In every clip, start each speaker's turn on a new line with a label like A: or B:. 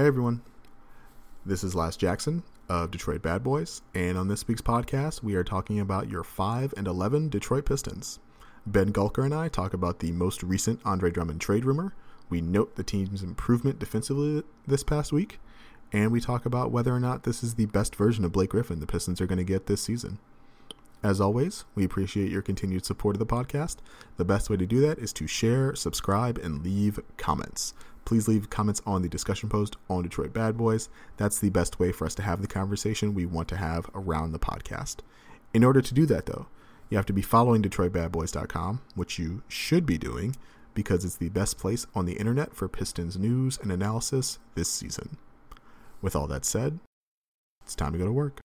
A: Hey everyone, this is Laz Jackson of Detroit Bad Boys, and on this week's podcast, we are talking about your 5 and 11 Detroit Pistons. Ben Gulker and I talk about the most recent Andre Drummond trade rumor. We note the team's improvement defensively this past week, and we talk about whether or not this is the best version of Blake Griffin the Pistons are going to get this season. As always, we appreciate your continued support of the podcast. The best way to do that is to share, subscribe, and leave comments please leave comments on the discussion post on Detroit Bad Boys. That's the best way for us to have the conversation we want to have around the podcast. In order to do that, though, you have to be following DetroitBadBoys.com, which you should be doing because it's the best place on the internet for Pistons news and analysis this season. With all that said, it's time to go to work.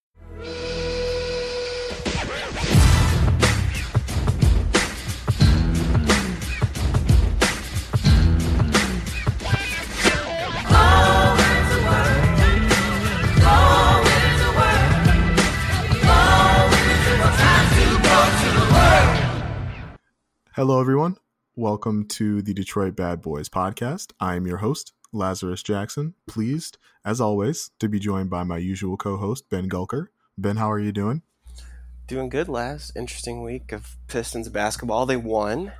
A: Hello, everyone. Welcome to the Detroit Bad Boys podcast. I am your host, Lazarus Jackson. Pleased, as always, to be joined by my usual co host, Ben Gulker. Ben, how are you doing?
B: Doing good, Laz. Interesting week of Pistons basketball. They won.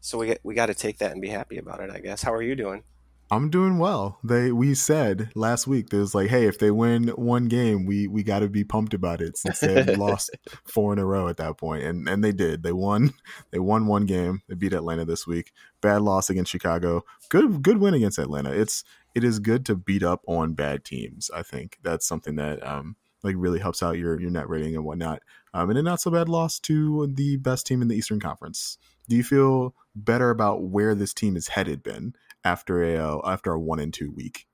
B: So we, we got to take that and be happy about it, I guess. How are you doing?
A: I'm doing well. They we said last week there's like, hey, if they win one game, we we got to be pumped about it since they lost four in a row at that point, and and they did. They won. They won one game. They beat Atlanta this week. Bad loss against Chicago. Good good win against Atlanta. It's it is good to beat up on bad teams. I think that's something that um like really helps out your your net rating and whatnot. Um, and a not so bad loss to the best team in the Eastern Conference. Do you feel better about where this team is headed, Ben? After a uh, after a one and two week?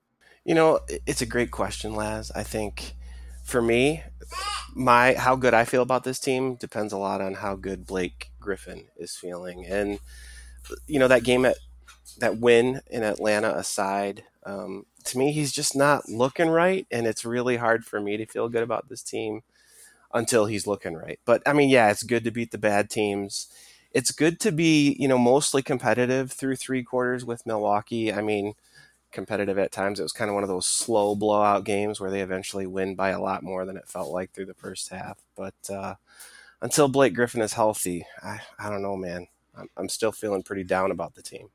B: You know, it's a great question, Laz. I think for me, my how good I feel about this team depends a lot on how good Blake Griffin is feeling. And you know, that game at that win in Atlanta aside, um, to me, he's just not looking right, and it's really hard for me to feel good about this team until he's looking right. But I mean, yeah, it's good to beat the bad teams it's good to be, you know, mostly competitive through three quarters with Milwaukee. I mean, competitive at times. It was kind of one of those slow blowout games where they eventually win by a lot more than it felt like through the first half. But uh, until Blake Griffin is healthy, I, I don't know, man. I'm, I'm still feeling pretty down about the team.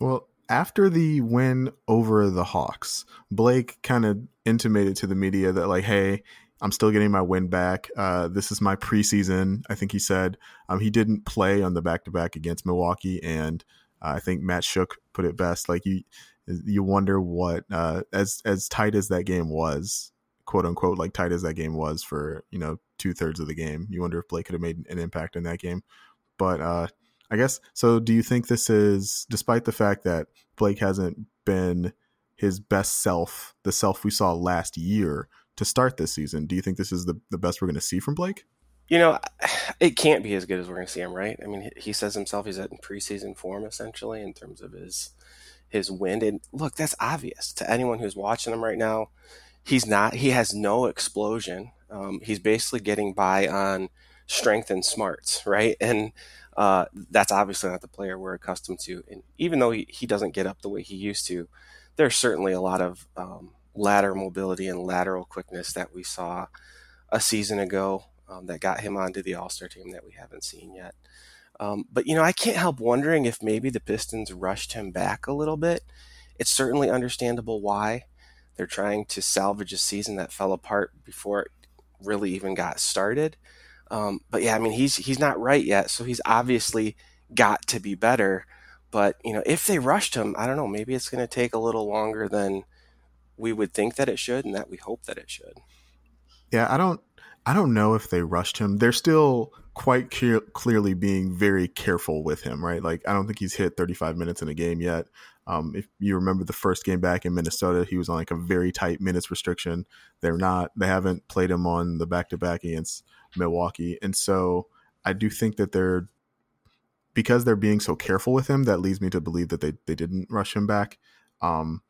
A: Well, after the win over the Hawks, Blake kind of intimated to the media that, like, hey, I'm still getting my win back. Uh, this is my preseason. I think he said um, he didn't play on the back to back against Milwaukee, and uh, I think Matt Shook put it best. Like you, you wonder what uh, as as tight as that game was, quote unquote, like tight as that game was for you know two thirds of the game. You wonder if Blake could have made an impact in that game. But uh, I guess so. Do you think this is, despite the fact that Blake hasn't been his best self, the self we saw last year? To start this season. Do you think this is the, the best we're going to see from Blake?
B: You know, it can't be as good as we're going to see him, right? I mean, he says himself he's at preseason form essentially in terms of his his wind. And look, that's obvious to anyone who's watching him right now. He's not. He has no explosion. Um, he's basically getting by on strength and smarts, right? And uh, that's obviously not the player we're accustomed to. And even though he, he doesn't get up the way he used to, there's certainly a lot of um, lateral mobility and lateral quickness that we saw a season ago um, that got him onto the All Star team that we haven't seen yet. Um, but you know, I can't help wondering if maybe the Pistons rushed him back a little bit. It's certainly understandable why they're trying to salvage a season that fell apart before it really even got started. Um, but yeah, I mean, he's he's not right yet, so he's obviously got to be better. But you know, if they rushed him, I don't know. Maybe it's going to take a little longer than we would think that it should and that we hope that it should.
A: Yeah, I don't I don't know if they rushed him. They're still quite clearly being very careful with him, right? Like I don't think he's hit 35 minutes in a game yet. Um, if you remember the first game back in Minnesota, he was on like a very tight minutes restriction. They're not they haven't played him on the back to back against Milwaukee. And so I do think that they're because they're being so careful with him, that leads me to believe that they, they didn't rush him back. Um,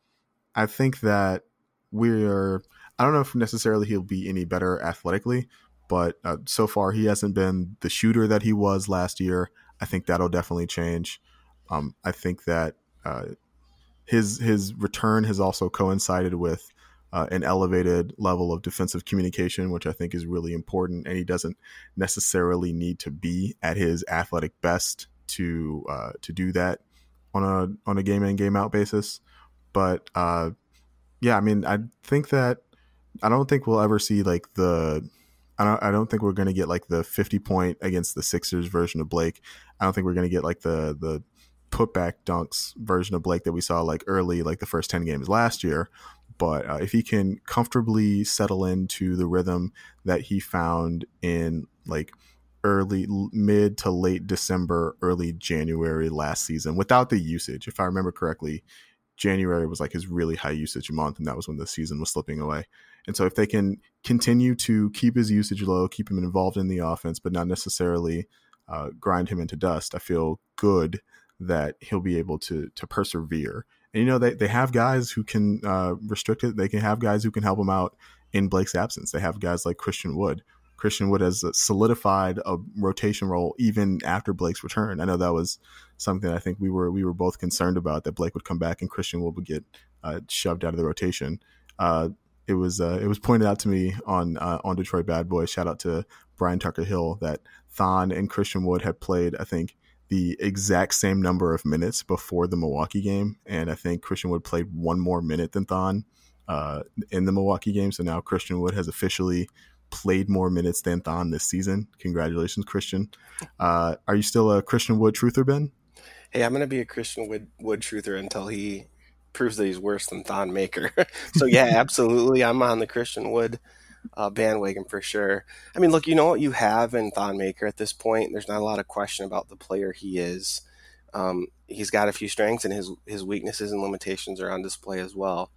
A: I think that we're I don't know if necessarily he'll be any better athletically, but uh, so far he hasn't been the shooter that he was last year. I think that'll definitely change. Um, I think that uh, his his return has also coincided with uh, an elevated level of defensive communication, which I think is really important. And he doesn't necessarily need to be at his athletic best to uh, to do that on a on a game in game out basis. But uh, yeah, I mean, I think that I don't think we'll ever see like the I don't I don't think we're gonna get like the fifty point against the Sixers version of Blake. I don't think we're gonna get like the the putback dunks version of Blake that we saw like early like the first ten games last year. But uh, if he can comfortably settle into the rhythm that he found in like early mid to late December, early January last season without the usage, if I remember correctly, January was like his really high usage month, and that was when the season was slipping away. And so, if they can continue to keep his usage low, keep him involved in the offense, but not necessarily uh, grind him into dust, I feel good that he'll be able to to persevere. And you know, they they have guys who can uh, restrict it. They can have guys who can help him out in Blake's absence. They have guys like Christian Wood. Christian Wood has solidified a rotation role even after Blake's return. I know that was something I think we were we were both concerned about that Blake would come back and Christian Wood would get uh, shoved out of the rotation. Uh, it was uh, it was pointed out to me on uh, on Detroit Bad Boys. Shout out to Brian Tucker Hill that Thon and Christian Wood had played. I think the exact same number of minutes before the Milwaukee game, and I think Christian Wood played one more minute than Thon uh, in the Milwaukee game. So now Christian Wood has officially played more minutes than Thon this season. Congratulations, Christian. Uh, are you still a Christian Wood truther, Ben?
B: Hey, I'm going to be a Christian Wood, Wood truther until he proves that he's worse than Thon Maker. so yeah, absolutely, I'm on the Christian Wood uh, bandwagon for sure. I mean, look, you know what you have in Thon Maker at this point. There's not a lot of question about the player he is. Um, he's got a few strengths, and his his weaknesses and limitations are on display as well.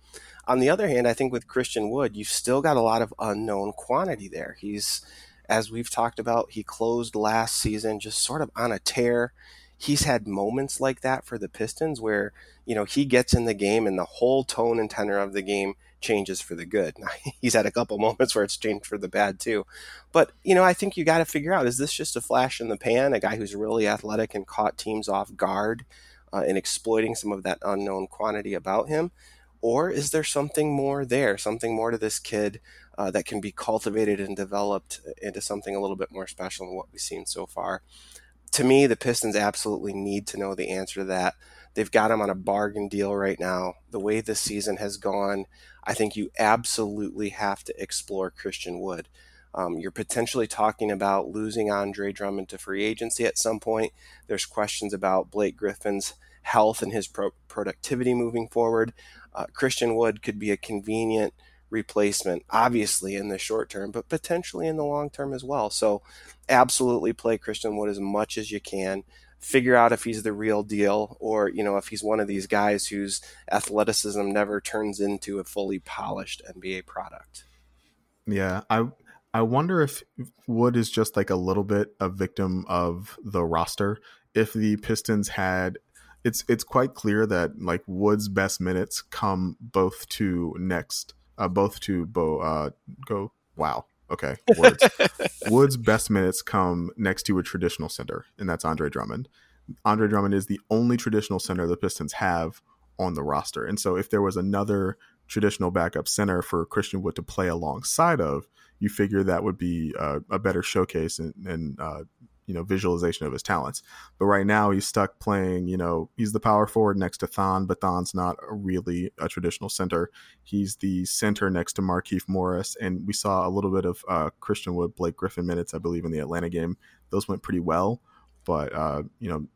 B: On the other hand, I think with Christian Wood, you've still got a lot of unknown quantity there. He's, as we've talked about, he closed last season just sort of on a tear. He's had moments like that for the Pistons where, you know, he gets in the game and the whole tone and tenor of the game changes for the good. He's had a couple moments where it's changed for the bad too. But, you know, I think you got to figure out is this just a flash in the pan, a guy who's really athletic and caught teams off guard uh, and exploiting some of that unknown quantity about him? Or is there something more there, something more to this kid uh, that can be cultivated and developed into something a little bit more special than what we've seen so far? To me, the Pistons absolutely need to know the answer to that. They've got him on a bargain deal right now. The way this season has gone, I think you absolutely have to explore Christian Wood. Um, you're potentially talking about losing Andre Drummond to free agency at some point. There's questions about Blake Griffin's health and his pro- productivity moving forward uh, Christian Wood could be a convenient replacement, obviously in the short term, but potentially in the long term as well. So, absolutely play Christian Wood as much as you can. Figure out if he's the real deal, or you know if he's one of these guys whose athleticism never turns into a fully polished NBA product.
A: Yeah, I I wonder if Wood is just like a little bit a victim of the roster. If the Pistons had it's it's quite clear that like Wood's best minutes come both to next uh, both to Bo uh, go? Wow. Okay. Woods Wood's best minutes come next to a traditional center and that's Andre Drummond. Andre Drummond is the only traditional center the Pistons have on the roster, and so if there was another traditional backup center for Christian Wood to play alongside of, you figure that would be uh, a better showcase and, and uh, you know visualization of his talents. But right now he's stuck playing. You know he's the power forward next to Thon, but Thon's not a really a traditional center. He's the center next to Markieff Morris, and we saw a little bit of uh, Christian Wood, Blake Griffin minutes, I believe, in the Atlanta game. Those went pretty well, but uh, you know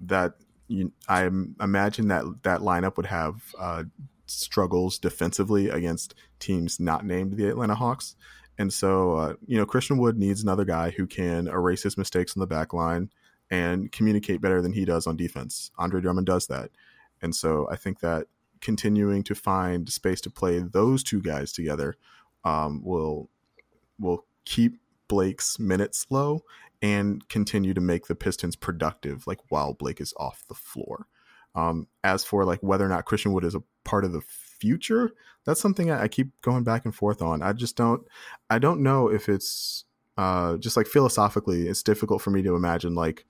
A: that you, I imagine that that lineup would have uh, struggles defensively against teams not named the Atlanta Hawks. And so, uh, you know, Christian Wood needs another guy who can erase his mistakes on the back line and communicate better than he does on defense. Andre Drummond does that. And so I think that continuing to find space to play those two guys together um, will will keep Blake's minutes low and continue to make the Pistons productive, like while Blake is off the floor. Um, as for like whether or not Christian Wood is a part of the future that's something I, keep going back and forth on i just don't i don't know if it's uh just like philosophically it's difficult for me to imagine like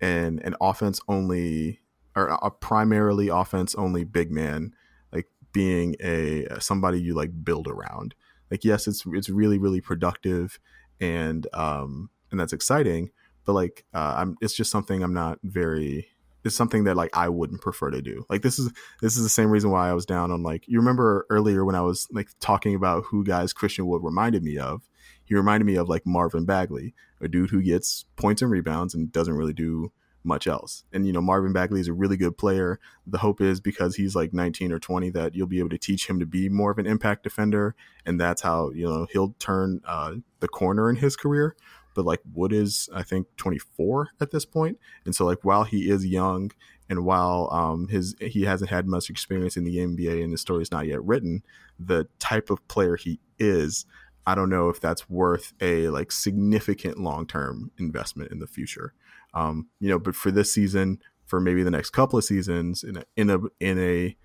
A: an an offense only or a primarily offense only big man, like being a somebody you like build around. Like yes, it's it's really really productive and um and that's exciting, but like uh, I'm it's just something I'm not very it's something that like I wouldn't prefer to do. Like this is this is the same reason why I was down on like you remember earlier when I was like talking about who guys Christian Wood reminded me of. He reminded me of like Marvin Bagley, a dude who gets points and rebounds and doesn't really do much else. And you know, Marvin Bagley is a really good player. The hope is because he's like 19 or 20 that you'll be able to teach him to be more of an impact defender, and that's how you know he'll turn uh, the corner in his career. But like Wood is, I think, 24 at this point, and so like while he is young and while um, his he hasn't had much experience in the NBA and his story is not yet written, the type of player he is. I don't know if that's worth a like significant long term investment in the future. Um, you know, but for this season, for maybe the next couple of seasons, in a in a in a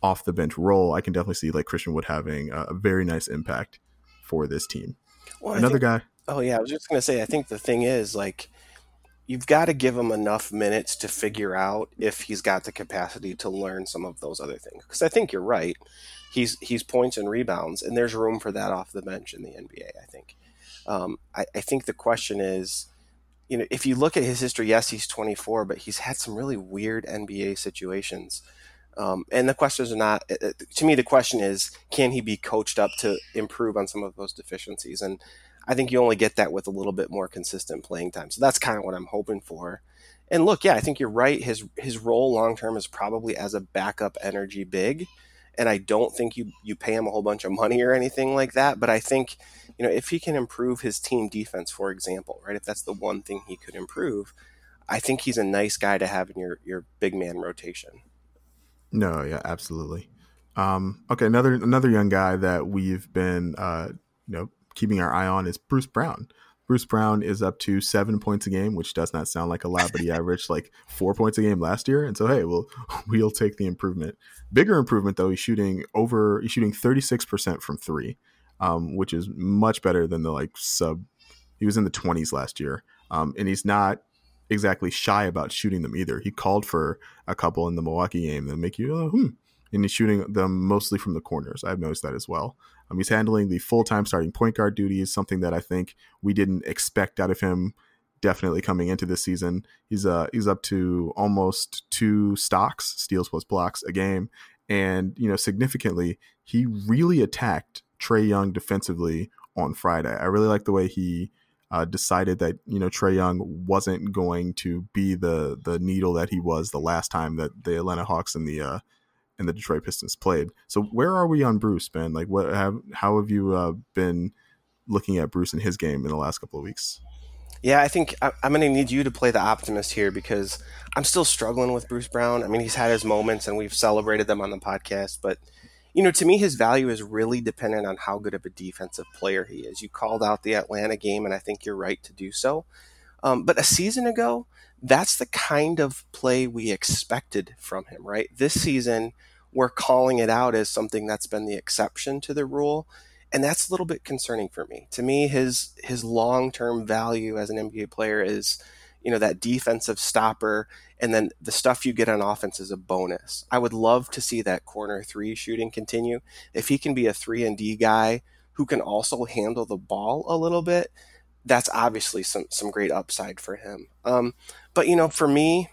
A: off the bench role, I can definitely see like Christian Wood having a, a very nice impact for this team. Well, Another think, guy.
B: Oh yeah, I was just gonna say. I think the thing is like you've got to give him enough minutes to figure out if he's got the capacity to learn some of those other things. Because I think you're right. He's he's points and rebounds, and there's room for that off the bench in the NBA. I think. Um, I, I think the question is you know, if you look at his history, yes, he's 24, but he's had some really weird NBA situations. Um, and the questions are not, uh, uh, to me, the question is, can he be coached up to improve on some of those deficiencies? And I think you only get that with a little bit more consistent playing time. So that's kind of what I'm hoping for. And look, yeah, I think you're right. His his role long term is probably as a backup energy big and I don't think you you pay him a whole bunch of money or anything like that. But I think you know if he can improve his team defense, for example, right? If that's the one thing he could improve, I think he's a nice guy to have in your your big man rotation.
A: No, yeah, absolutely. Um, okay, another another young guy that we've been uh, you know keeping our eye on is Bruce Brown. Bruce Brown is up to seven points a game, which does not sound like a lot, but he averaged like four points a game last year. And so, hey, we'll we'll take the improvement. Bigger improvement though, he's shooting over he's shooting thirty six percent from three, um, which is much better than the like sub. He was in the twenties last year, um, and he's not exactly shy about shooting them either. He called for a couple in the Milwaukee game that make you, oh, hmm, and he's shooting them mostly from the corners. I've noticed that as well. Um, he's handling the full time starting point guard duties, something that I think we didn't expect out of him. Definitely coming into this season, he's uh he's up to almost two stocks, steals plus blocks a game, and you know significantly, he really attacked Trae Young defensively on Friday. I really like the way he uh, decided that you know Trae Young wasn't going to be the the needle that he was the last time that the Atlanta Hawks and the uh, and the Detroit Pistons played. So where are we on Bruce, Ben? Like, what have how have you uh, been looking at Bruce and his game in the last couple of weeks?
B: Yeah, I think I'm going to need you to play the optimist here because I'm still struggling with Bruce Brown. I mean, he's had his moments and we've celebrated them on the podcast, but you know, to me, his value is really dependent on how good of a defensive player he is. You called out the Atlanta game, and I think you're right to do so. Um, but a season ago, that's the kind of play we expected from him, right? This season, we're calling it out as something that's been the exception to the rule. And that's a little bit concerning for me. To me, his his long term value as an NBA player is, you know, that defensive stopper, and then the stuff you get on offense is a bonus. I would love to see that corner three shooting continue. If he can be a three and D guy who can also handle the ball a little bit, that's obviously some some great upside for him. Um, but you know, for me,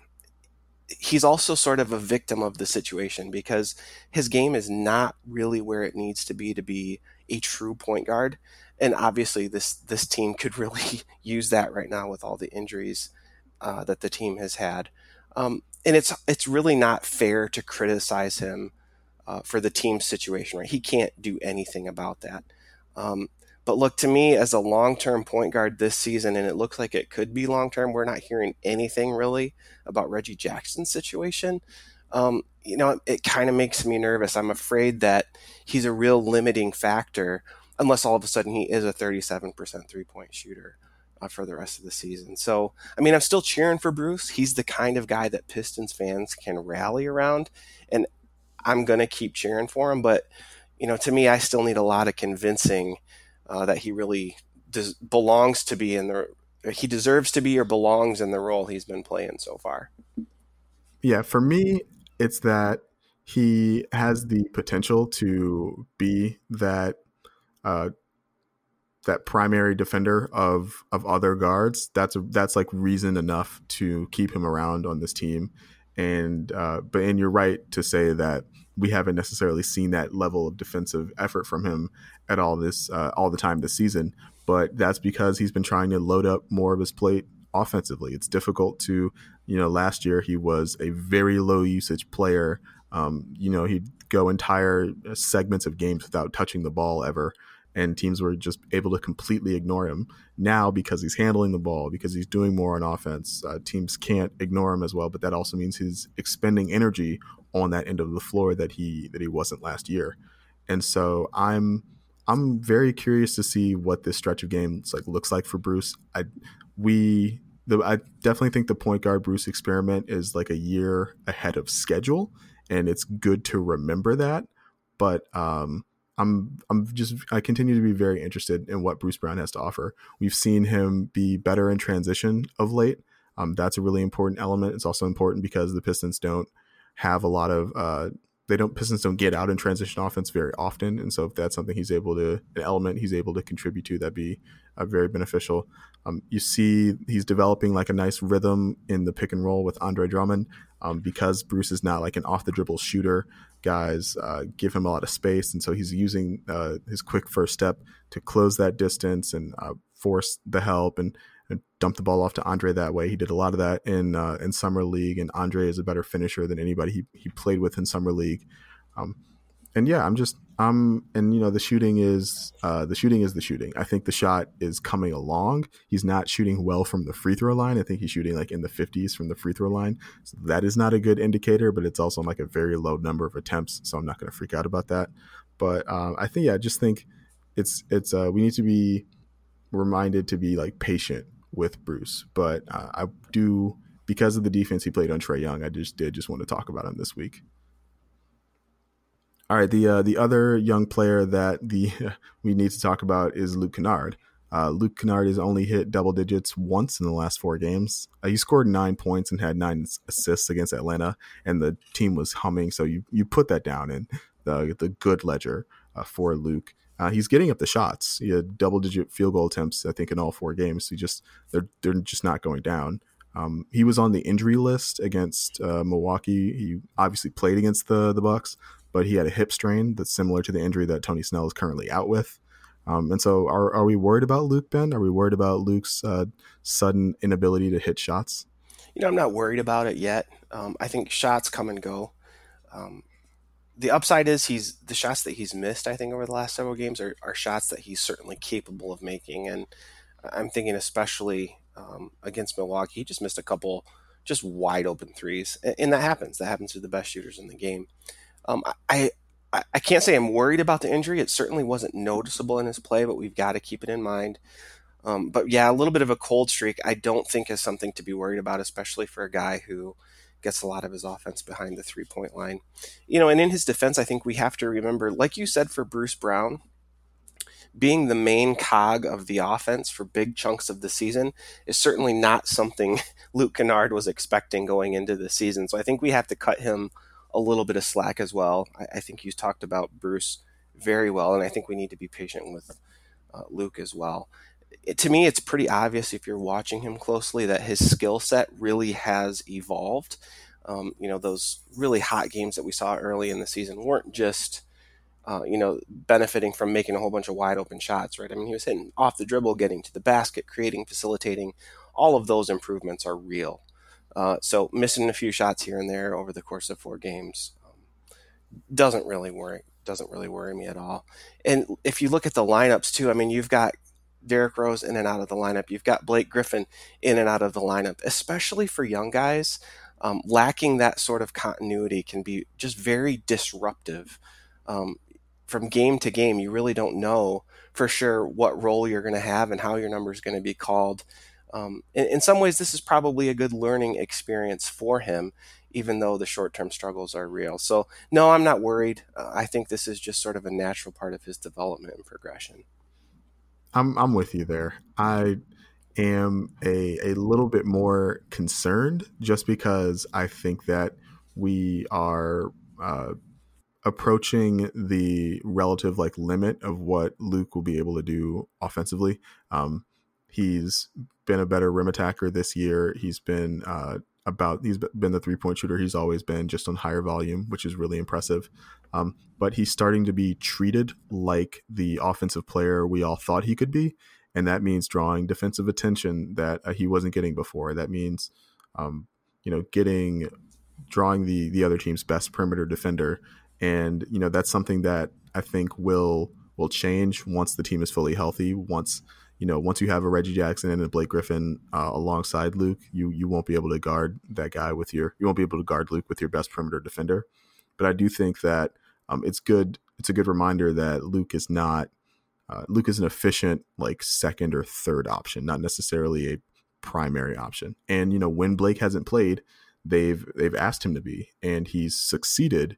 B: he's also sort of a victim of the situation because his game is not really where it needs to be to be a true point guard. And obviously, this this team could really use that right now with all the injuries uh, that the team has had. Um, and it's it's really not fair to criticize him uh, for the team's situation. Right, he can't do anything about that. Um, but look, to me, as a long term point guard this season, and it looks like it could be long term, we're not hearing anything really about Reggie Jackson's situation. Um, you know, it kind of makes me nervous. I'm afraid that he's a real limiting factor unless all of a sudden he is a 37% three point shooter uh, for the rest of the season. So, I mean, I'm still cheering for Bruce. He's the kind of guy that Pistons fans can rally around, and I'm going to keep cheering for him. But, you know, to me, I still need a lot of convincing uh, that he really des- belongs to be in the he deserves to be or belongs in the role he's been playing so far.
A: Yeah, for me, it's that he has the potential to be that uh, that primary defender of of other guards. That's a, that's like reason enough to keep him around on this team. And uh, but and you're right to say that we haven't necessarily seen that level of defensive effort from him at all this uh, all the time this season. But that's because he's been trying to load up more of his plate offensively. It's difficult to, you know, last year he was a very low usage player. Um, you know, he'd go entire segments of games without touching the ball ever and teams were just able to completely ignore him. Now, because he's handling the ball, because he's doing more on offense, uh, teams can't ignore him as well. But that also means he's expending energy on that end of the floor that he that he wasn't last year. And so I'm I'm very curious to see what this stretch of games like looks like for Bruce. I we the, I definitely think the point guard Bruce experiment is like a year ahead of schedule, and it's good to remember that. But um, I'm I'm just I continue to be very interested in what Bruce Brown has to offer. We've seen him be better in transition of late. Um, that's a really important element. It's also important because the Pistons don't have a lot of uh, they don't Pistons don't get out in transition offense very often, and so if that's something he's able to an element he's able to contribute to, that'd be uh, very beneficial. Um, you see he's developing like a nice rhythm in the pick and roll with Andre Drummond um, because Bruce is not like an off the dribble shooter guys uh, give him a lot of space, and so he's using uh, his quick first step to close that distance and uh, force the help and, and, dump the ball off to Andre that way. He did a lot of that in uh, in summer league, and Andre is a better finisher than anybody he he played with in summer league. Um, and yeah, I'm just I'm and you know the shooting is uh, the shooting is the shooting. I think the shot is coming along. He's not shooting well from the free throw line. I think he's shooting like in the 50s from the free throw line. So that is not a good indicator, but it's also like a very low number of attempts. So I'm not going to freak out about that. But um, I think yeah, I just think it's it's uh, we need to be reminded to be like patient with Bruce. But uh, I do because of the defense he played on Trae Young. I just did just want to talk about him this week. All right, the uh, the other young player that the we need to talk about is Luke Kennard. Uh, Luke Kennard has only hit double digits once in the last four games. Uh, he scored nine points and had nine assists against Atlanta, and the team was humming. So you you put that down in the the good ledger uh, for Luke. Uh, he's getting up the shots. He had double digit field goal attempts, I think, in all four games. He just they're they're just not going down. Um, he was on the injury list against uh, Milwaukee. He obviously played against the the Bucks, but he had a hip strain that's similar to the injury that Tony Snell is currently out with. Um, and so, are, are we worried about Luke Ben? Are we worried about Luke's uh, sudden inability to hit shots?
B: You know, I'm not worried about it yet. Um, I think shots come and go. Um, the upside is he's the shots that he's missed. I think over the last several games are, are shots that he's certainly capable of making, and I'm thinking especially um, against Milwaukee, he just missed a couple just wide open threes, and that happens. That happens to the best shooters in the game. Um, I, I, I can't say I'm worried about the injury. It certainly wasn't noticeable in his play, but we've got to keep it in mind. Um, but yeah, a little bit of a cold streak, I don't think is something to be worried about, especially for a guy who gets a lot of his offense behind the three point line. You know, and in his defense, I think we have to remember, like you said for Bruce Brown, being the main cog of the offense for big chunks of the season is certainly not something Luke Kennard was expecting going into the season. So I think we have to cut him a little bit of slack as well. I, I think you talked about Bruce very well, and I think we need to be patient with uh, Luke as well. It, to me, it's pretty obvious if you're watching him closely that his skill set really has evolved. Um, you know, those really hot games that we saw early in the season weren't just, uh, you know, benefiting from making a whole bunch of wide open shots, right? I mean, he was hitting off the dribble, getting to the basket, creating, facilitating. All of those improvements are real. Uh, so missing a few shots here and there over the course of four games um, doesn't really worry doesn't really worry me at all. And if you look at the lineups too, I mean, you've got Derrick Rose in and out of the lineup. You've got Blake Griffin in and out of the lineup, especially for young guys. Um, lacking that sort of continuity can be just very disruptive. Um, from game to game, you really don't know for sure what role you're going to have and how your number is going to be called um, in, in, some ways, this is probably a good learning experience for him, even though the short term struggles are real. So, no, I'm not worried. Uh, I think this is just sort of a natural part of his development and progression.
A: I'm I'm with you there. I am a, a little bit more concerned just because I think that we are uh, approaching the relative like limit of what Luke will be able to do offensively. Um, he's been a better rim attacker this year. He's been uh, about he's been the three point shooter he's always been, just on higher volume, which is really impressive. Um, but he's starting to be treated like the offensive player we all thought he could be, and that means drawing defensive attention that uh, he wasn't getting before. That means, um, you know, getting drawing the the other team's best perimeter defender and you know that's something that I think will will change once the team is fully healthy. Once you know, once you have a Reggie Jackson and a Blake Griffin uh, alongside Luke, you you won't be able to guard that guy with your you won't be able to guard Luke with your best perimeter defender. But I do think that um, it's good. It's a good reminder that Luke is not uh, Luke is an efficient like second or third option, not necessarily a primary option. And you know, when Blake hasn't played, they've they've asked him to be, and he's succeeded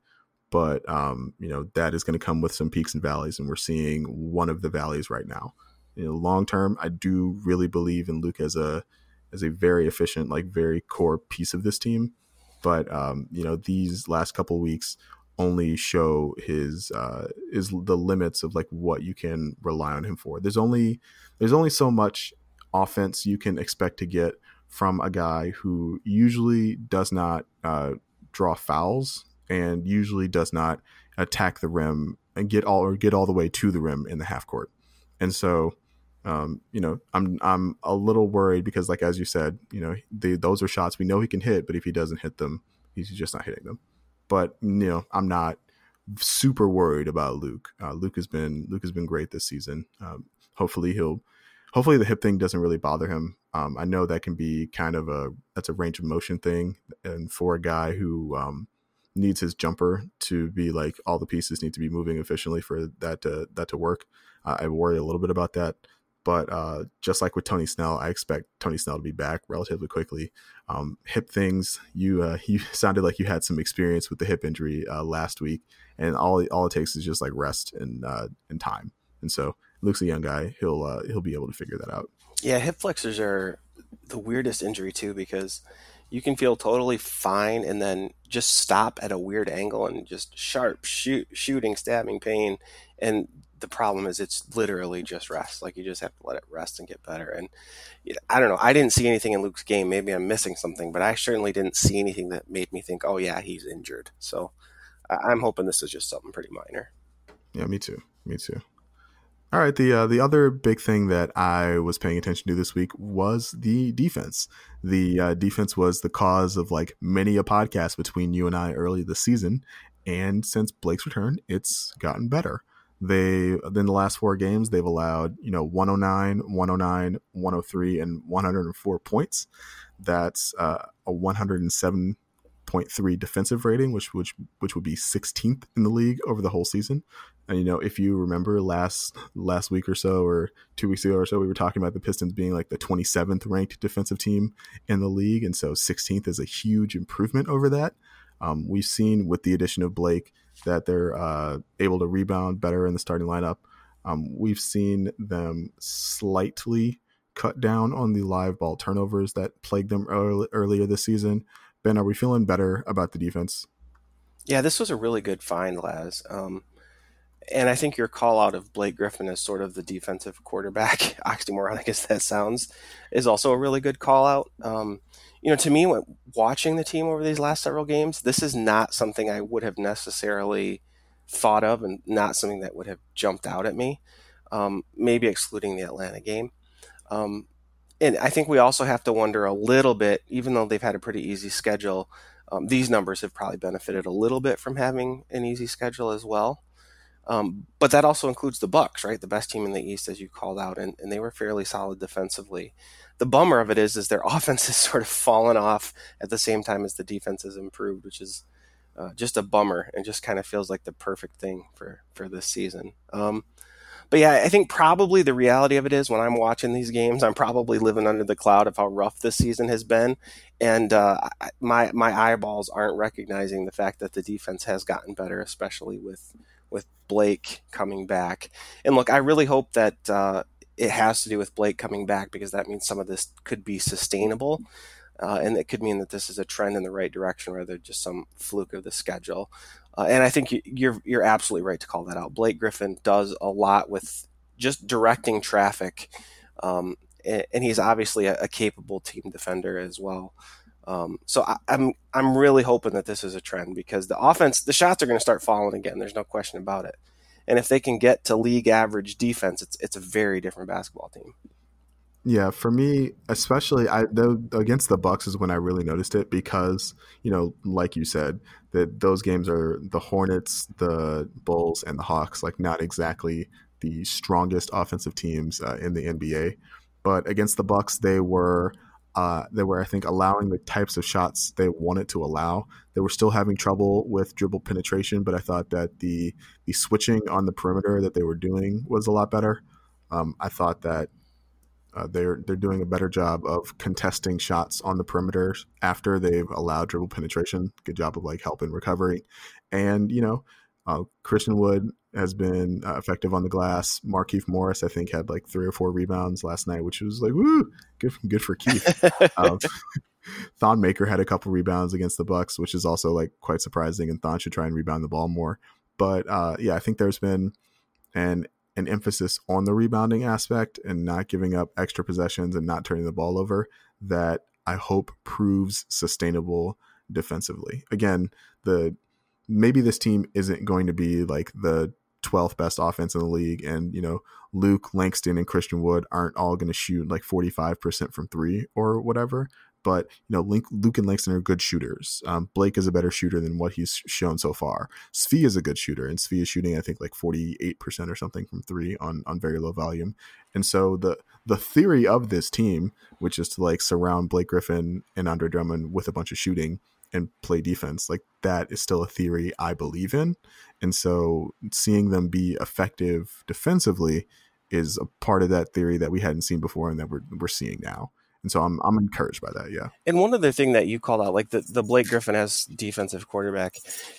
A: but um, you know that is going to come with some peaks and valleys, and we're seeing one of the valleys right now. You know, long term, I do really believe in Luke as a as a very efficient, like very core piece of this team. But um, you know, these last couple weeks only show his uh, is the limits of like what you can rely on him for. There's only there's only so much offense you can expect to get from a guy who usually does not uh, draw fouls and usually does not attack the rim and get all or get all the way to the rim in the half court. And so, um, you know, I'm I'm a little worried because, like as you said, you know, the, those are shots we know he can hit, but if he doesn't hit them, he's just not hitting them. But you know, I'm not super worried about Luke. Uh, Luke has been Luke has been great this season. Um, hopefully he'll hopefully the hip thing doesn't really bother him. Um, I know that can be kind of a that's a range of motion thing, and for a guy who um, needs his jumper to be like all the pieces need to be moving efficiently for that to that to work. Uh, I worry a little bit about that, but uh, just like with Tony Snell, I expect Tony Snell to be back relatively quickly. Um, hip things, you uh, you sounded like you had some experience with the hip injury uh, last week, and all all it takes is just like rest and uh, and time. And so Luke's a young guy; he'll uh, he'll be able to figure that out.
B: Yeah, hip flexors are the weirdest injury too because you can feel totally fine and then just stop at a weird angle and just sharp shoot, shooting, stabbing pain. And the problem is it's literally just rest. Like you just have to let it rest and get better. And you know, I don't know. I didn't see anything in Luke's game. Maybe I'm missing something, but I certainly didn't see anything that made me think, oh yeah, he's injured. So I'm hoping this is just something pretty minor.
A: Yeah, me too. Me too. All right, the uh, the other big thing that I was paying attention to this week was the defense. The uh, defense was the cause of like many a podcast between you and I early this season, and since Blake's return, it's gotten better. They in the last four games they've allowed you know 109, 109, 103, and 104 points. That's uh, a 107 0.3 defensive rating, which which which would be 16th in the league over the whole season. And you know, if you remember last last week or so, or two weeks ago or so, we were talking about the Pistons being like the 27th ranked defensive team in the league, and so 16th is a huge improvement over that. Um, we've seen with the addition of Blake that they're uh, able to rebound better in the starting lineup. Um, we've seen them slightly cut down on the live ball turnovers that plagued them early, earlier this season. Ben, are we feeling better about the defense?
B: Yeah, this was a really good find, Laz. Um, and I think your call out of Blake Griffin as sort of the defensive quarterback, oxymoronic as that sounds, is also a really good call out. Um, you know, to me, watching the team over these last several games, this is not something I would have necessarily thought of and not something that would have jumped out at me, um, maybe excluding the Atlanta game. Um, and I think we also have to wonder a little bit, even though they've had a pretty easy schedule, um, these numbers have probably benefited a little bit from having an easy schedule as well. Um, but that also includes the Bucks, right? The best team in the East, as you called out, and, and they were fairly solid defensively. The bummer of it is, is their offense has sort of fallen off at the same time as the defense has improved, which is uh, just a bummer and just kind of feels like the perfect thing for for this season. Um, but yeah, I think probably the reality of it is when I'm watching these games, I'm probably living under the cloud of how rough this season has been, and uh, my my eyeballs aren't recognizing the fact that the defense has gotten better, especially with with Blake coming back. And look, I really hope that uh, it has to do with Blake coming back because that means some of this could be sustainable. Uh, and it could mean that this is a trend in the right direction rather than just some fluke of the schedule. Uh, and I think you're you're absolutely right to call that out. Blake Griffin does a lot with just directing traffic, um, and, and, he's obviously a, a, capable team defender as well. Um, so I, I'm I'm really hoping that this is a trend because the offense, the shots are going to start falling again. There's no question about it. And if they can get to league average defense, it's it's a very different basketball team.
A: Yeah, for me, especially I though against the Bucks is when I really noticed it because you know, like you said, that those games are the Hornets, the Bulls, and the Hawks, like not exactly the strongest offensive teams uh, in the NBA, but against the Bucks, they were uh, they were I think allowing the types of shots they wanted to allow. They were still having trouble with dribble penetration, but I thought that the the switching on the perimeter that they were doing was a lot better. Um, I thought that uh, they're they're doing a better job of contesting shots on the perimeter after they've allowed dribble penetration. Good job of like helping recovery, and you know, uh, Christian Wood has been uh, effective on the glass. Markieff Morris, I think, had like three or four rebounds last night, which was like woo, good good for Keith. um, Thon Maker had a couple rebounds against the Bucks, which is also like quite surprising. And Thon should try and rebound the ball more. But uh, yeah, I think there's been an an emphasis on the rebounding aspect and not giving up extra possessions and not turning the ball over that I hope proves sustainable defensively. Again, the maybe this team isn't going to be like the 12th best offense in the league and you know Luke Langston and Christian Wood aren't all going to shoot like 45% from 3 or whatever but you know, Link, Luke and Langston are good shooters. Um, Blake is a better shooter than what he's shown so far. Svi is a good shooter, and Svi is shooting I think like forty eight percent or something from three on on very low volume. And so the the theory of this team, which is to like surround Blake Griffin and Andre Drummond with a bunch of shooting and play defense, like that is still a theory I believe in. And so seeing them be effective defensively is a part of that theory that we hadn't seen before and that we're we're seeing now and so I'm I'm encouraged by that. Yeah.
B: And one other thing that you called out, like the the Blake Griffin as defensive quarterback,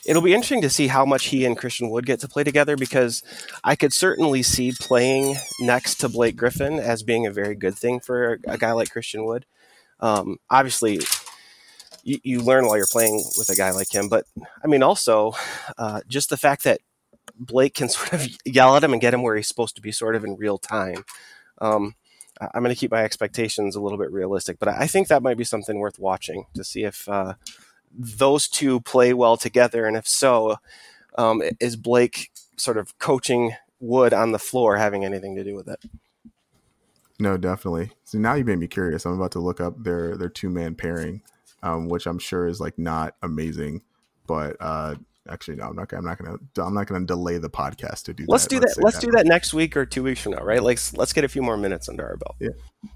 B: it'll be interesting to see how much he and Christian Wood get to play together because I could certainly see playing next to Blake Griffin as being a very good thing for a guy like Christian Wood. Um, obviously, you, you, learn while you're playing with a guy like him, but I mean also uh, just the fact that Blake can sort of yell at him and get him where he's supposed to be, sort of in real time. Um, I'm going to keep my expectations a little bit realistic, but I think that might be something worth watching to see if uh, those two play well together, and if so, um, is Blake sort of coaching Wood on the floor having anything to do with it?
A: No, definitely. So now you made me curious. I'm about to look up their their two man pairing, um, which I'm sure is like not amazing, but uh, actually no i'm not i'm not gonna i'm not gonna delay the podcast to do
B: let's
A: that.
B: do let's that let's that. do that next week or two weeks from now right like let's get a few more minutes under our belt
A: yeah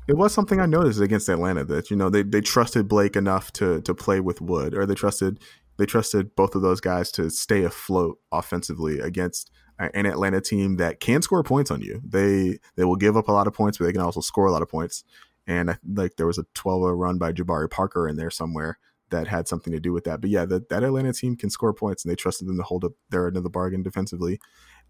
A: it was something i noticed against atlanta that you know they, they trusted blake enough to to play with wood or they trusted they trusted both of those guys to stay afloat offensively against an atlanta team that can score points on you they they will give up a lot of points but they can also score a lot of points and like there was a 12-0 run by jabari parker in there somewhere that had something to do with that. But yeah, that, that Atlanta team can score points, and they trusted them to hold up their end of the bargain defensively,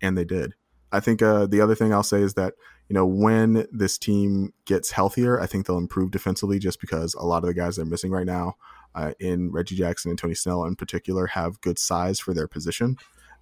A: and they did. I think uh, the other thing I'll say is that you know when this team gets healthier, I think they'll improve defensively just because a lot of the guys they're missing right now, uh, in Reggie Jackson and Tony Snell in particular, have good size for their position,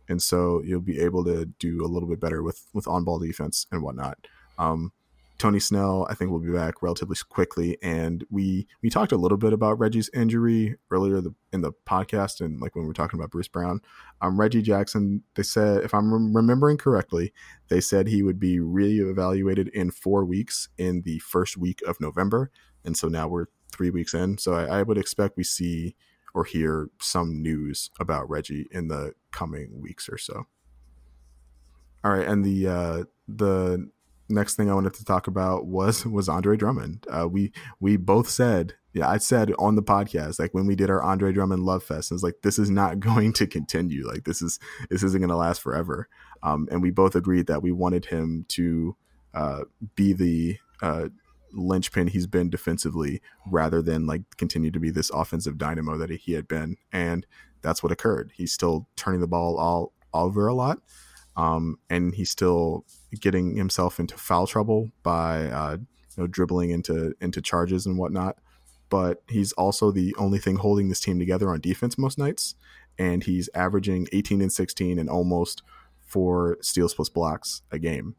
A: and so you'll be able to do a little bit better with with on ball defense and whatnot. Um, Tony Snell, I think, will be back relatively quickly. And we we talked a little bit about Reggie's injury earlier the, in the podcast, and like when we were talking about Bruce Brown, um, Reggie Jackson. They said, if I'm remembering correctly, they said he would be reevaluated in four weeks in the first week of November, and so now we're three weeks in. So I, I would expect we see or hear some news about Reggie in the coming weeks or so. All right, and the uh, the next thing I wanted to talk about was was Andre Drummond. Uh, we we both said, yeah, I said on the podcast, like when we did our Andre Drummond Love Fest, it's like this is not going to continue. Like this is this isn't going to last forever. Um, and we both agreed that we wanted him to uh, be the uh, linchpin he's been defensively, rather than like continue to be this offensive dynamo that he had been. And that's what occurred. He's still turning the ball all over a lot. um, and he's still getting himself into foul trouble by uh, you know dribbling into into charges and whatnot. But he's also the only thing holding this team together on defense most nights, and he's averaging 18 and 16 and almost four steals plus blocks a game.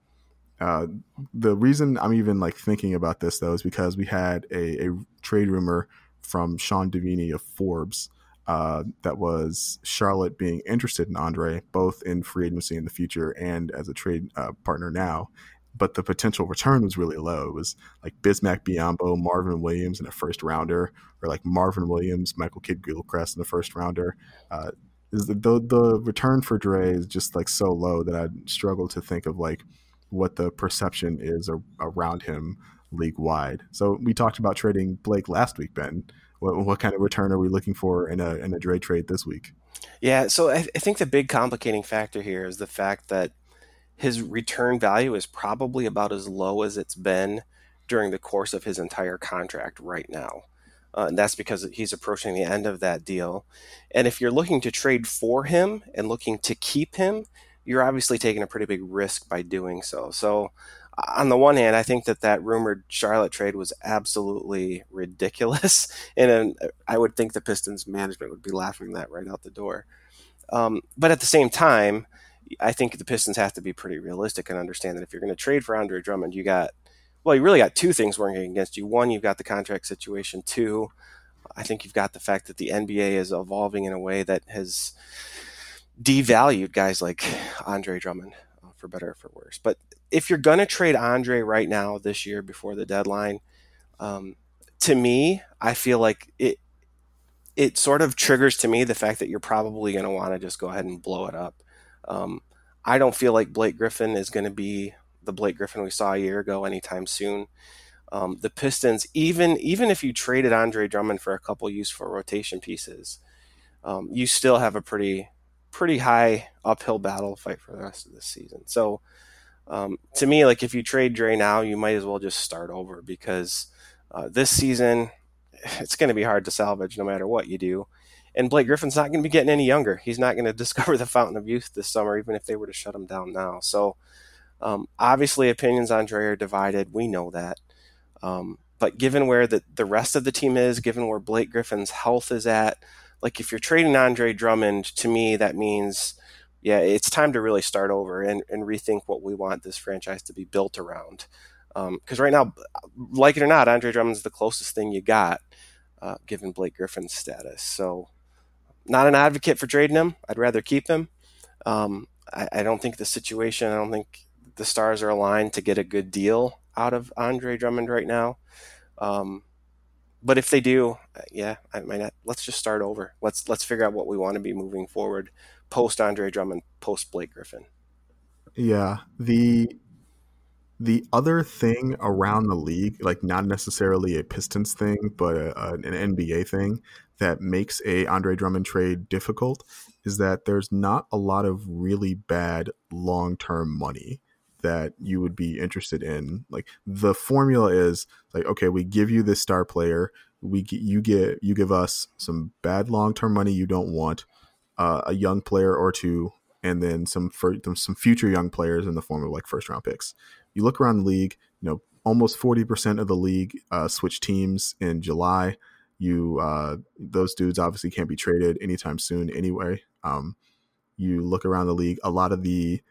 A: Uh, the reason I'm even like thinking about this though is because we had a, a trade rumor from Sean Deveney of Forbes uh, that was Charlotte being interested in Andre, both in free agency in the future and as a trade uh, partner now. But the potential return was really low. It was like Bismack Biyombo, Marvin Williams in a first rounder, or like Marvin Williams, Michael Kidd Gilchrist in the first rounder. Uh, is the, the the return for Dre is just like so low that I struggle to think of like what the perception is around him league wide. So we talked about trading Blake last week, Ben. What, what, kind of return are we looking for in a in a Dre trade this week?
B: Yeah, so I, I think the big complicating factor here is the fact that his return value is probably about as low as it's been during the course of his entire contract right now. Uh, and that's because he's approaching the end of that deal. And if you're looking to trade for him and looking to keep him, you're obviously taking a pretty big risk by doing so. So, on the one hand, I think that that rumored Charlotte trade was absolutely ridiculous, and I would think the Pistons management would be laughing that right out the door. Um, but at the same time, I think the Pistons have to be pretty realistic and understand that if you're going to trade for Andre Drummond, you got well, you really got two things working against you. One, you've got the contract situation. Two, I think you've got the fact that the NBA is evolving in a way that has devalued guys like Andre Drummond, uh, for better or for worse. But if you're going to trade Andre right now this year before the deadline, um, to me, I feel like it it sort of triggers to me the fact that you're probably going to want to just go ahead and blow it up. Um, I don't feel like Blake Griffin is going to be the Blake Griffin we saw a year ago anytime soon. Um, the Pistons, even even if you traded Andre Drummond for a couple useful rotation pieces, um, you still have a pretty pretty high uphill battle fight for the rest of the season. So um, to me, like if you trade Dre now, you might as well just start over because uh, this season it's going to be hard to salvage no matter what you do. And Blake Griffin's not going to be getting any younger. He's not going to discover the fountain of youth this summer, even if they were to shut him down now. So um, obviously, opinions on Dre are divided. We know that. Um, but given where the, the rest of the team is, given where Blake Griffin's health is at, like if you're trading Andre Drummond, to me that means yeah, it's time to really start over and, and rethink what we want this franchise to be built around. Because um, right now, like it or not, Andre Drummond's the closest thing you got, uh, given Blake Griffin's status. So, not an advocate for trading him. I'd rather keep him. Um, I, I, don't think the situation. I don't think the stars are aligned to get a good deal out of Andre Drummond right now. Um, but if they do, uh, yeah, I let's just start over. Let's let's figure out what we want to be moving forward post Andre Drummond, post Blake Griffin.
A: Yeah, the the other thing around the league, like not necessarily a Pistons thing, but a, a, an NBA thing that makes a Andre Drummond trade difficult is that there's not a lot of really bad long term money that you would be interested in. Like the formula is like, okay, we give you this star player, we you get you give us some bad long term money you don't want, uh, a young player or two, and then some for, some future young players in the form of like first round picks. You look around the league, you know, almost forty percent of the league uh, switch teams in July. You uh, those dudes obviously can't be traded anytime soon anyway. Um, you look around the league, a lot of the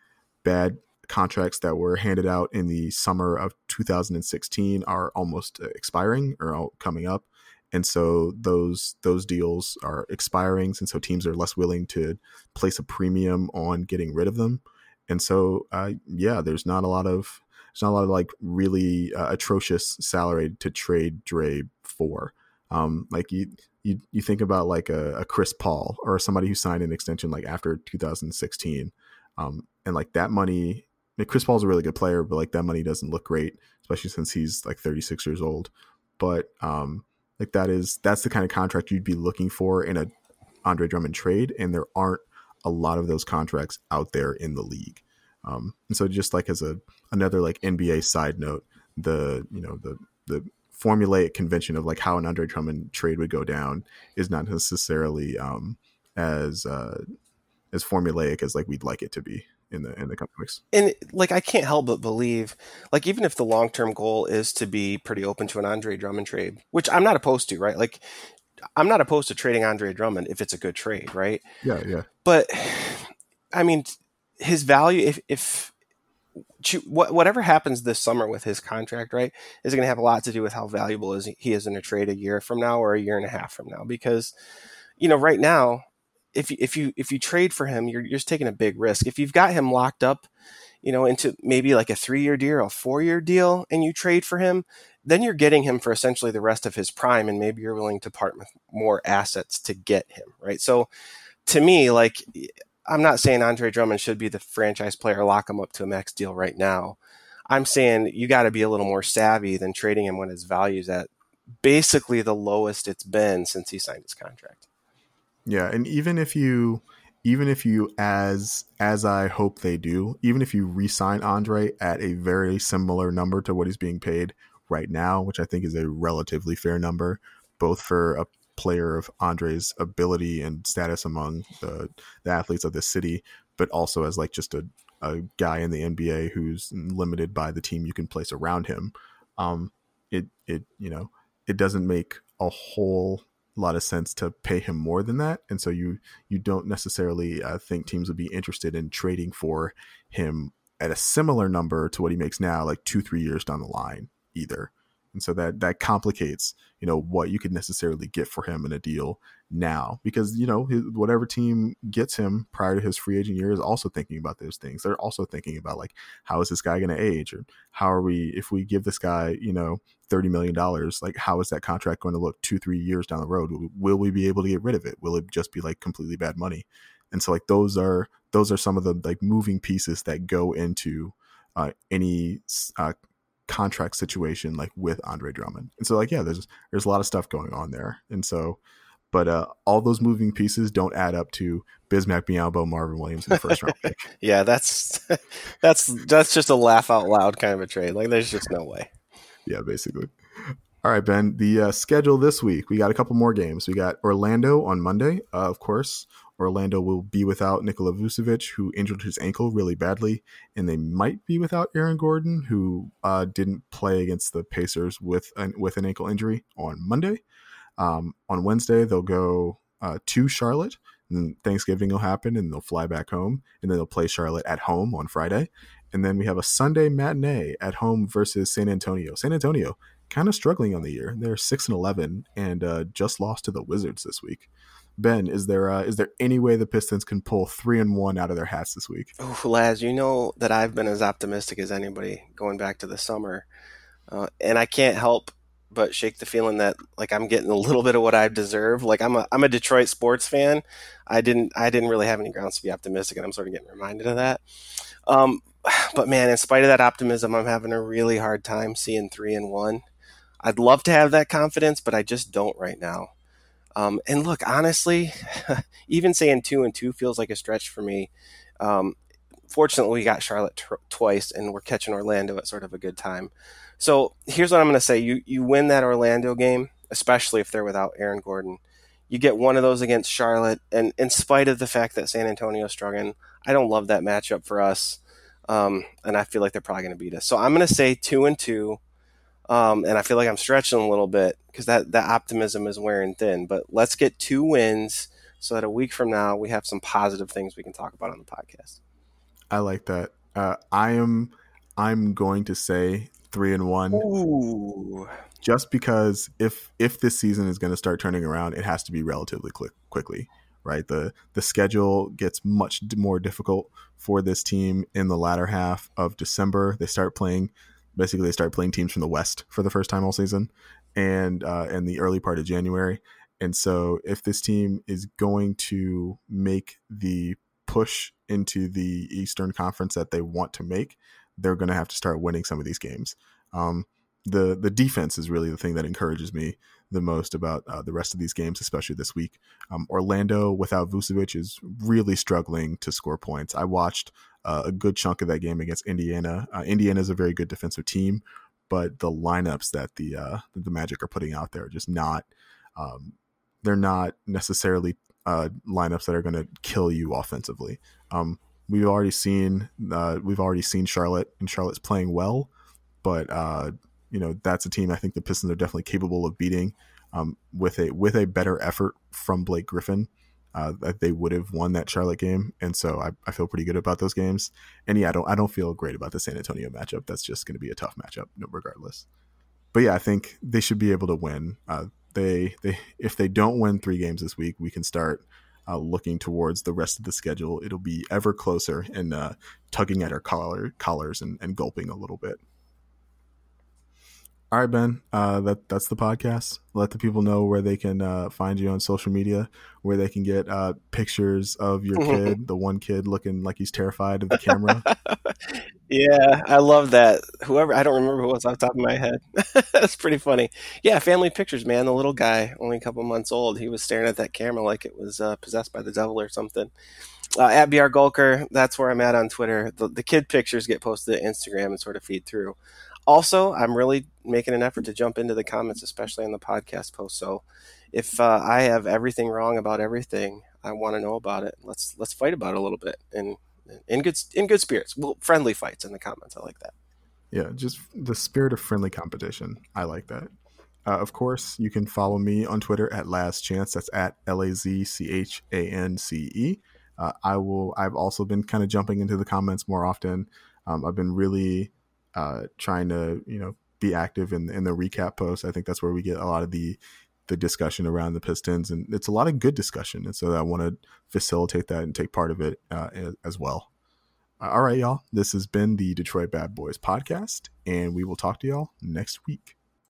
A: bad contracts that were handed out in the summer of 2016 are almost uh, expiring or coming up. And so those those deals are expiring and so teams are less willing to place a premium on getting rid of them. And so uh, yeah there's not a lot of there's not a lot of like really uh, atrocious salary to trade Dre for. Um, like you you you think about like a, a Chris Paul or somebody who signed an extension like after 2016 um, and like that money Chris Paul's a really good player, but like that money doesn't look great, especially since he's like 36 years old. But um, like that is that's the kind of contract you'd be looking for in a Andre Drummond trade, and there aren't a lot of those contracts out there in the league. Um, and so just like as a another like NBA side note, the you know the the formulaic convention of like how an Andre Drummond trade would go down is not necessarily um, as uh, as formulaic as like we'd like it to be. In the in the coming weeks.
B: And like I can't help but believe, like even if the long term goal is to be pretty open to an Andre Drummond trade, which I'm not opposed to, right? Like I'm not opposed to trading Andre Drummond if it's a good trade, right?
A: Yeah, yeah.
B: But I mean, his value if if whatever happens this summer with his contract, right, is going to have a lot to do with how valuable is he is in a trade a year from now or a year and a half from now. Because, you know, right now, if you, if you if you trade for him, you're, you're just taking a big risk. If you've got him locked up, you know, into maybe like a three year deal, or a four year deal, and you trade for him, then you're getting him for essentially the rest of his prime, and maybe you're willing to part with more assets to get him, right? So, to me, like I'm not saying Andre Drummond should be the franchise player, lock him up to a max deal right now. I'm saying you got to be a little more savvy than trading him when his value's at basically the lowest it's been since he signed his contract.
A: Yeah, and even if you even if you as as I hope they do, even if you re-sign Andre at a very similar number to what he's being paid right now, which I think is a relatively fair number, both for a player of Andre's ability and status among the, the athletes of this city, but also as like just a, a guy in the NBA who's limited by the team you can place around him. Um, it it you know it doesn't make a whole lot of sense to pay him more than that, and so you you don't necessarily uh, think teams would be interested in trading for him at a similar number to what he makes now, like two three years down the line either and so that that complicates you know what you could necessarily get for him in a deal now because you know his, whatever team gets him prior to his free agent year is also thinking about those things. They're also thinking about like how is this guy going to age? Or how are we if we give this guy you know 30 million dollars like how is that contract going to look two three years down the road? Will we be able to get rid of it? Will it just be like completely bad money? And so like those are those are some of the like moving pieces that go into uh, any uh, contract situation like with Andre Drummond. And so like yeah, there's there's a lot of stuff going on there. And so but uh, all those moving pieces don't add up to Bismack Biyombo, Marvin Williams in the first round pick.
B: yeah, that's that's that's just a laugh out loud kind of a trade. Like there's just no way.
A: Yeah, basically. All right, Ben. The uh, schedule this week, we got a couple more games. We got Orlando on Monday, uh, of course. Orlando will be without Nikola Vucevic, who injured his ankle really badly, and they might be without Aaron Gordon, who uh, didn't play against the Pacers with an, with an ankle injury on Monday. Um, on Wednesday, they'll go uh, to Charlotte. And Thanksgiving will happen, and they'll fly back home, and then they'll play Charlotte at home on Friday. And then we have a Sunday matinee at home versus San Antonio. San Antonio kind of struggling on the year. They're six and eleven, and uh, just lost to the Wizards this week. Ben, is there uh, is there any way the Pistons can pull three and one out of their hats this week?
B: Oh, Laz, you know that I've been as optimistic as anybody going back to the summer, uh, and I can't help but shake the feeling that like I'm getting a little bit of what I deserve. Like I'm a I'm a Detroit sports fan. I didn't I didn't really have any grounds to be optimistic, and I'm sort of getting reminded of that. Um, but man, in spite of that optimism, I'm having a really hard time seeing three and one. I'd love to have that confidence, but I just don't right now. Um, and look, honestly, even saying two and two feels like a stretch for me. Um, fortunately, we got Charlotte t- twice, and we're catching Orlando at sort of a good time. So here's what I'm going to say: you you win that Orlando game, especially if they're without Aaron Gordon. You get one of those against Charlotte, and in spite of the fact that San Antonio's struggling, I don't love that matchup for us, um, and I feel like they're probably going to beat us. So I'm going to say two and two. Um, and I feel like I'm stretching a little bit because that, that optimism is wearing thin. But let's get two wins so that a week from now we have some positive things we can talk about on the podcast.
A: I like that. Uh, I am I'm going to say three and one.
B: Ooh.
A: Just because if if this season is going to start turning around, it has to be relatively quick, quickly, right? The the schedule gets much more difficult for this team in the latter half of December. They start playing basically they start playing teams from the West for the first time all season, and uh, in the early part of January. And so, if this team is going to make the push into the Eastern Conference that they want to make, they're going to have to start winning some of these games. Um, the the defense is really the thing that encourages me the most about uh, the rest of these games, especially this week. Um, Orlando without Vucevic is really struggling to score points. I watched uh, a good chunk of that game against Indiana. Uh, Indiana is a very good defensive team, but the lineups that the uh, that the Magic are putting out there are just not. Um, they're not necessarily uh, lineups that are going to kill you offensively. Um, we've already seen uh, we've already seen Charlotte, and Charlotte's playing well, but you know that's a team I think the Pistons are definitely capable of beating um, with a with a better effort from Blake Griffin. Uh, that they would have won that Charlotte game, and so I, I, feel pretty good about those games. And yeah, I don't I don't feel great about the San Antonio matchup. That's just going to be a tough matchup, regardless. But yeah, I think they should be able to win. Uh, they they if they don't win three games this week, we can start uh, looking towards the rest of the schedule. It'll be ever closer and uh, tugging at our collar, collars and, and gulping a little bit. All right, Ben. Uh, that that's the podcast. Let the people know where they can uh, find you on social media, where they can get uh, pictures of your kid, the one kid looking like he's terrified of the camera.
B: yeah, I love that. Whoever I don't remember who was off the top of my head. That's pretty funny. Yeah, family pictures, man. The little guy, only a couple months old, he was staring at that camera like it was uh, possessed by the devil or something. Uh, at BR Gulker, that's where I'm at on Twitter. The, the kid pictures get posted to Instagram and sort of feed through also, I'm really making an effort to jump into the comments, especially on the podcast post. So, if uh, I have everything wrong about everything, I want to know about it. Let's let's fight about it a little bit in in good in good spirits. Well, friendly fights in the comments. I like that.
A: Yeah, just the spirit of friendly competition. I like that. Uh, of course, you can follow me on Twitter at Laz Chance. That's at L A Z C H A N C E. Uh, I will. I've also been kind of jumping into the comments more often. Um, I've been really uh, trying to you know be active in in the recap post. I think that's where we get a lot of the the discussion around the Pistons, and it's a lot of good discussion. And so I want to facilitate that and take part of it uh, as well. All right, y'all. This has been the Detroit Bad Boys podcast, and we will talk to y'all next week.